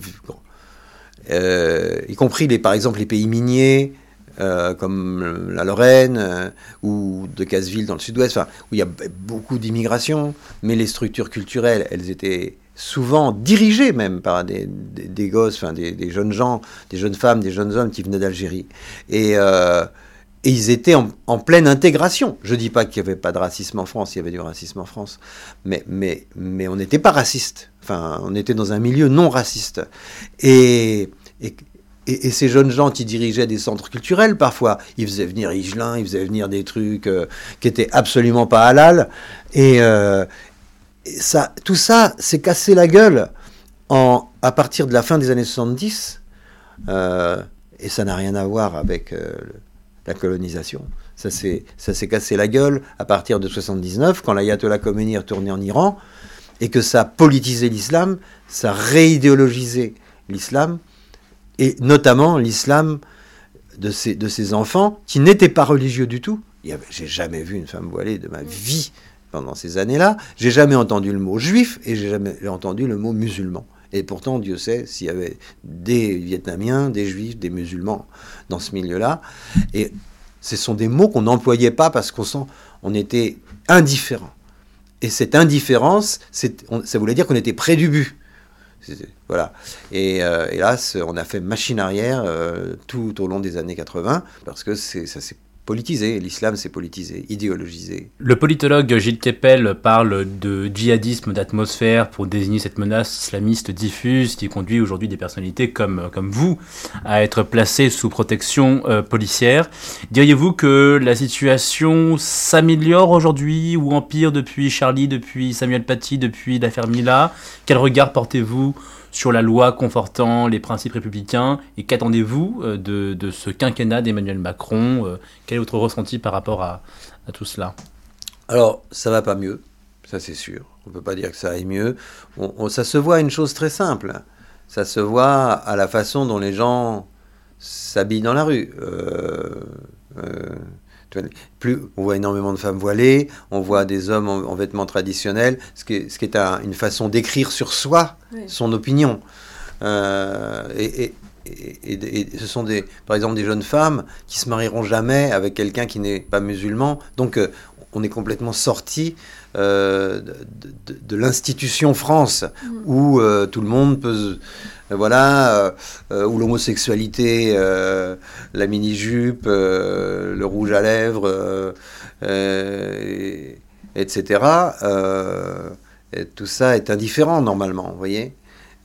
y compris les, par exemple les pays miniers, euh, comme la Lorraine euh, ou de Casseville dans le sud-ouest, où il y a beaucoup d'immigration, mais les structures culturelles, elles étaient souvent dirigées même par des, des, gosses, enfin des, jeunes gens, des jeunes femmes, des jeunes hommes qui venaient d'Algérie. Et, euh, ils étaient en, pleine intégration. Je ne dis pas qu'il n'y avait pas de racisme en France, il y avait du racisme en France, mais, mais, mais on n'était pas raciste. Enfin, on était dans un milieu non raciste. Et, et, ces jeunes gens qui dirigeaient des centres culturels, parfois, ils faisaient venir Higelin, ils faisaient venir des trucs euh, qui étaient absolument pas halal. Et, euh, ça, tout ça s'est cassé la gueule à partir de la fin des années 70. Euh, et ça n'a rien à voir avec la colonisation. Ça s'est cassé la gueule à partir de 79, quand l'ayatollah Khomeini est retourné en Iran, et que ça a politisé l'islam, ça a réidéologisé l'islam, et notamment l'islam de ces enfants qui n'étaient pas religieux du tout. J'ai jamais vu une femme voilée de ma vie pendant ces années-là. J'ai jamais entendu le mot juif et j'ai jamais entendu le mot musulman. Et pourtant, Dieu sait s'il y avait des Vietnamiens, des Juifs, des musulmans dans ce milieu-là. Et ce sont des mots qu'on n'employait pas parce qu'on on était indifférent. Et cette indifférence, ça voulait dire qu'on était près du but. Voilà. Et euh, hélas, on a fait machine arrière euh, tout au long des années 80 parce que ça s'est politisé, l'islam s'est politisé, idéologisé. Le politologue Gilles Keppel parle de djihadisme d'atmosphère pour désigner cette menace islamiste diffuse qui conduit aujourd'hui des personnalités comme, comme vous à être placées sous protection euh, policière. Diriez-vous que la situation s'améliore aujourd'hui ou empire depuis Charlie, depuis Samuel Paty, depuis l'affaire Mila? Quel regard portez-vous sur la loi confortant les principes républicains et qu'attendez-vous euh, de, ce quinquennat d'Emmanuel Macron euh, Quel est votre ressenti par rapport à, tout cela? Alors, ça va pas mieux, ça c'est sûr. On ne peut pas dire que ça aille mieux. ça se voit une chose très simple. Ça se voit à la façon dont les gens s'habillent dans la rue. Euh, plus, on voit énormément de femmes voilées, on voit des hommes en, vêtements traditionnels, ce qui est, ce qui est une façon d'écrire sur soi son opinion. Euh, et, ce sont des, par exemple des jeunes femmes qui se marieront jamais avec quelqu'un qui n'est pas musulman. Donc euh, on est complètement sorti euh, de, l'institution France mm. où tout le monde peut euh, voilà, euh, euh, où l'homosexualité, la mini-jupe, le rouge à lèvres, etc. Et tout ça est indifférent normalement, vous voyez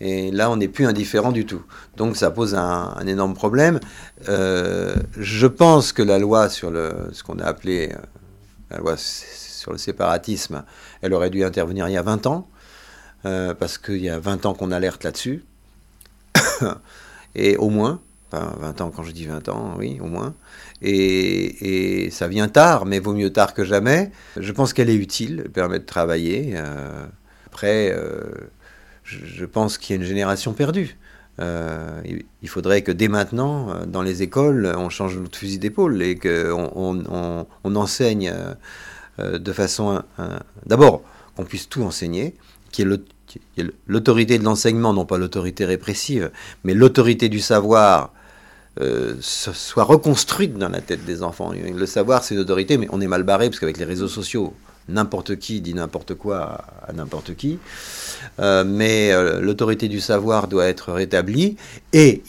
et là, on n'est plus indifférent du tout. Donc, ça pose un, énorme problème. je pense que la loi sur le, ce qu'on a appelé la loi sur le séparatisme, elle aurait dû intervenir il y a 20 ans, parce qu'il y a 20 ans qu'on alerte là-dessus. et au moins, enfin 20 ans quand je dis 20 ans, oui, au moins. Et, ça vient tard, mais vaut mieux tard que jamais. Je pense qu'elle est utile, elle permet de travailler. Euh, après, euh, je, pense qu'il y a une génération perdue. Euh, il faudrait que dès maintenant, dans les écoles, on change notre fusil d'épaule et qu'on on, on, enseigne de façon... D'abord, qu'on puisse tout enseigner, qu'il y ait l'autorité de l'enseignement, non pas l'autorité répressive, mais l'autorité du savoir euh, soit reconstruite dans la tête des enfants. Le savoir, c'est l'autorité, mais on est mal barré parce qu'avec les réseaux sociaux, n'importe qui dit n'importe quoi à, n'importe qui. Euh, mais euh, l'autorité du savoir doit être rétablie et,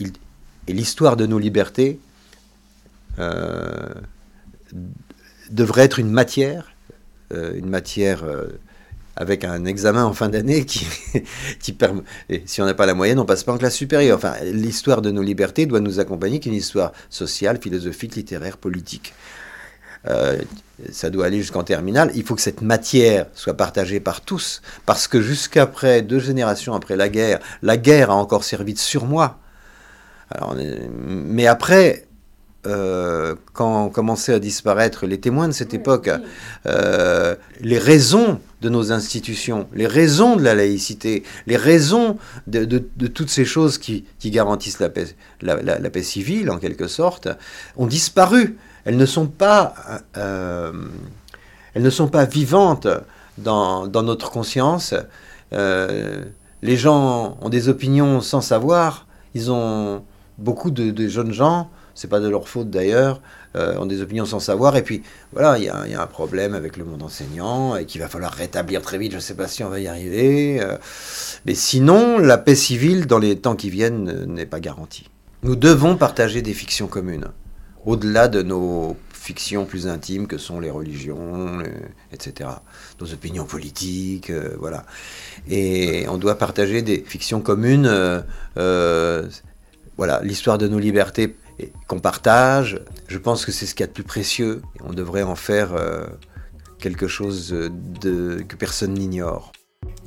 l'histoire de nos libertés devrait être une matière, une matière avec un examen en fin d'année qui, permet. Et si on n'a pas la moyenne, on passe pas en classe supérieure. Enfin, l'histoire de nos libertés doit nous accompagner, qu'une histoire sociale, philosophique, littéraire, politique. Euh, ça doit aller jusqu'en terminale. Il faut que cette matière soit partagée par tous, parce que jusqu'après deux générations après la guerre, la guerre a encore servi de surmoi. Alors, mais après, euh, quand commençaient à disparaître les témoins de cette époque, euh, les raisons de nos institutions, les raisons de la laïcité, les raisons de, toutes ces choses qui, garantissent la paix, la, paix, civile, en quelque sorte, ont disparu. Elles ne sont pas, euh, elles ne sont pas vivantes dans, notre conscience. les gens ont des opinions sans savoir. Ils ont beaucoup de jeunes gens c'est pas de leur faute d'ailleurs, euh, ont des opinions sans savoir. Et puis voilà, il y, a un problème avec le monde enseignant et qu'il va falloir rétablir très vite. Je ne sais pas si on va y arriver. Euh. mais sinon, la paix civile dans les temps qui viennent euh, n'est pas garantie. Nous devons partager des fictions communes, au-delà de nos fictions plus intimes que sont les religions, etc. Nos opinions politiques, voilà. Et on doit partager des fictions communes. voilà, l'histoire de nos libertés qu'on partage. Je pense que c'est ce qu'il y a de plus précieux. On devrait en faire euh, quelque chose que personne n'ignore.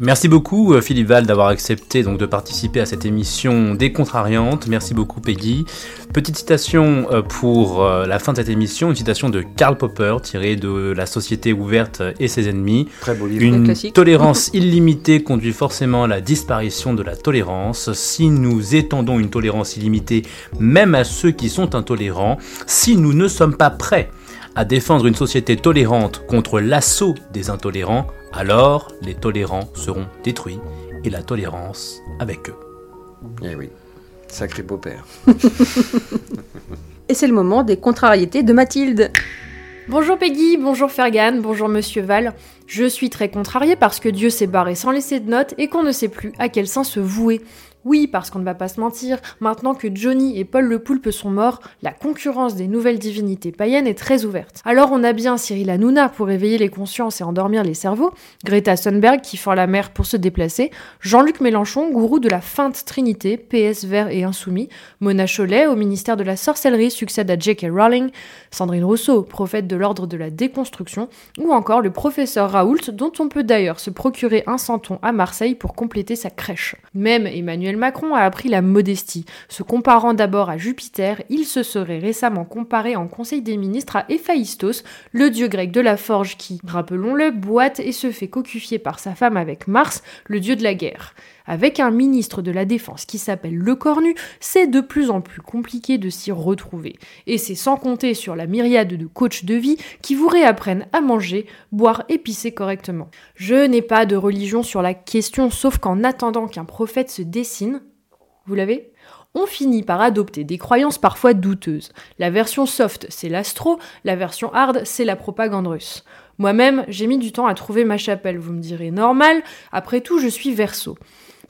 Merci beaucoup euh, Philippe Val d'avoir accepté donc de participer à cette émission des contrariantes. Merci beaucoup Peggy. Petite citation euh, pour euh, la fin de cette émission, une citation de Karl Popper tirée de La société ouverte et ses ennemis. Très beau livre. Une classique. tolérance illimitée conduit forcément à la disparition de la tolérance. Si nous étendons une tolérance illimitée même à ceux qui sont intolérants, si nous ne sommes pas prêts à défendre une société tolérante contre l'assaut des intolérants, alors les tolérants seront détruits et la tolérance avec eux. Eh oui, sacré beau-père. Et c'est le moment des contrariétés de Mathilde. Bonjour Peggy, bonjour Fergan, bonjour Monsieur Val. Je suis très contrariée parce que Dieu s'est barré sans laisser de notes et qu'on ne sait plus à quel sein se vouer. Oui, parce qu'on ne va pas se mentir, maintenant que Johnny et Paul le Poulpe sont morts, la concurrence des nouvelles divinités païennes est très ouverte. Alors on a bien Cyril Hanouna pour éveiller les consciences et endormir les cerveaux, Greta Thunberg qui fend la mer pour se déplacer, Jean-Luc Mélenchon, gourou de la feinte trinité, PS vert et insoumis, Mona Chollet au ministère de la sorcellerie succède à J.K. Rowling, Sandrine Rousseau, prophète de l'ordre de la déconstruction, ou encore le professeur Raoult dont on peut d'ailleurs se procurer un centon à Marseille pour compléter sa crèche. Même Emmanuel Macron a appris la modestie. Se comparant d'abord à Jupiter, il se serait récemment comparé en Conseil des ministres à Héphaïstos, le dieu grec de la forge qui, rappelons-le, boite et se fait cocufier par sa femme avec Mars, le dieu de la guerre. Avec un ministre de la Défense qui s'appelle Le Cornu, c'est de plus en plus compliqué de s'y retrouver. Et c'est sans compter sur la myriade de coachs de vie qui vous réapprennent à manger, boire et pisser correctement. Je n'ai pas de religion sur la question, sauf qu'en attendant qu'un prophète se dessine, vous l'avez on finit par adopter des croyances parfois douteuses. La version soft, c'est l'astro, la version hard, c'est la propagande russe. Moi-même, j'ai mis du temps à trouver ma chapelle, vous me direz normal, après tout, je suis verso.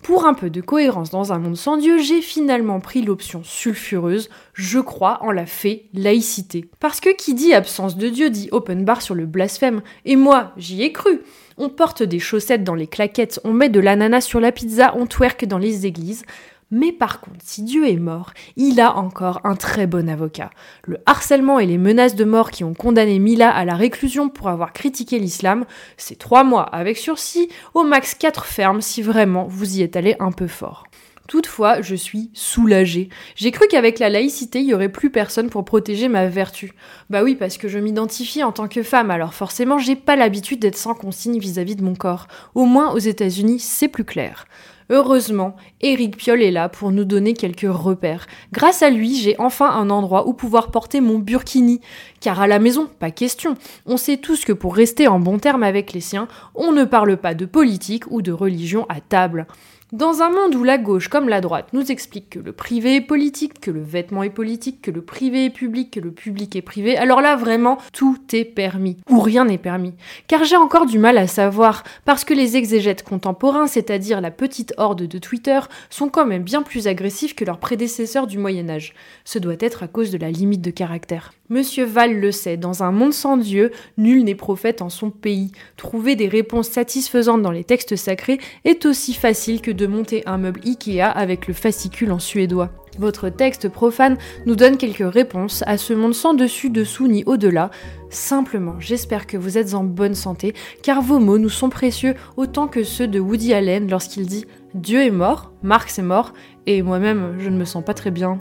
Pour un peu de cohérence dans un monde sans Dieu, j'ai finalement pris l'option sulfureuse, je crois en la fée laïcité. Parce que qui dit absence de Dieu dit open bar sur le blasphème, et moi, j'y ai cru. On porte des chaussettes dans les claquettes, on met de l'ananas sur la pizza, on twerk dans les églises. Mais par contre, si Dieu est mort, il a encore un très bon avocat. Le harcèlement et les menaces de mort qui ont condamné Mila à la réclusion pour avoir critiqué l'islam, c'est trois mois avec sursis, au max quatre fermes si vraiment vous y êtes allé un peu fort. Toutefois, je suis soulagée. J'ai cru qu'avec la laïcité, il y aurait plus personne pour protéger ma vertu. Bah oui, parce que je m'identifie en tant que femme, alors forcément, j'ai pas l'habitude d'être sans consigne vis-à-vis de mon corps. Au moins, aux États-Unis, c'est plus clair. Heureusement, Eric Piolle est là pour nous donner quelques repères. Grâce à lui, j'ai enfin un endroit où pouvoir porter mon burkini. Car à la maison, pas question. On sait tous que pour rester en bon terme avec les siens, on ne parle pas de politique ou de religion à table. Dans un monde où la gauche comme la droite nous explique que le privé est politique, que le vêtement est politique, que le privé est public, que le public est privé, alors là vraiment tout est permis. Ou rien n'est permis. Car j'ai encore du mal à savoir, parce que les exégètes contemporains, c'est-à-dire la petite horde de Twitter, sont quand même bien plus agressifs que leurs prédécesseurs du Moyen Âge. Ce doit être à cause de la limite de caractère. Monsieur Val le sait, dans un monde sans Dieu, nul n'est prophète en son pays. Trouver des réponses satisfaisantes dans les textes sacrés est aussi facile que de monter un meuble Ikea avec le fascicule en suédois. Votre texte profane nous donne quelques réponses à ce monde sans dessus, dessous ni au-delà. Simplement, j'espère que vous êtes en bonne santé, car vos mots nous sont précieux autant que ceux de Woody Allen lorsqu'il dit Dieu est mort, Marx est mort, et moi-même je ne me sens pas très bien.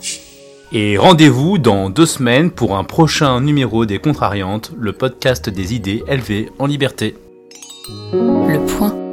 Et rendez-vous dans deux semaines pour un prochain numéro des Contrariantes, le podcast des idées élevées en liberté. Le point.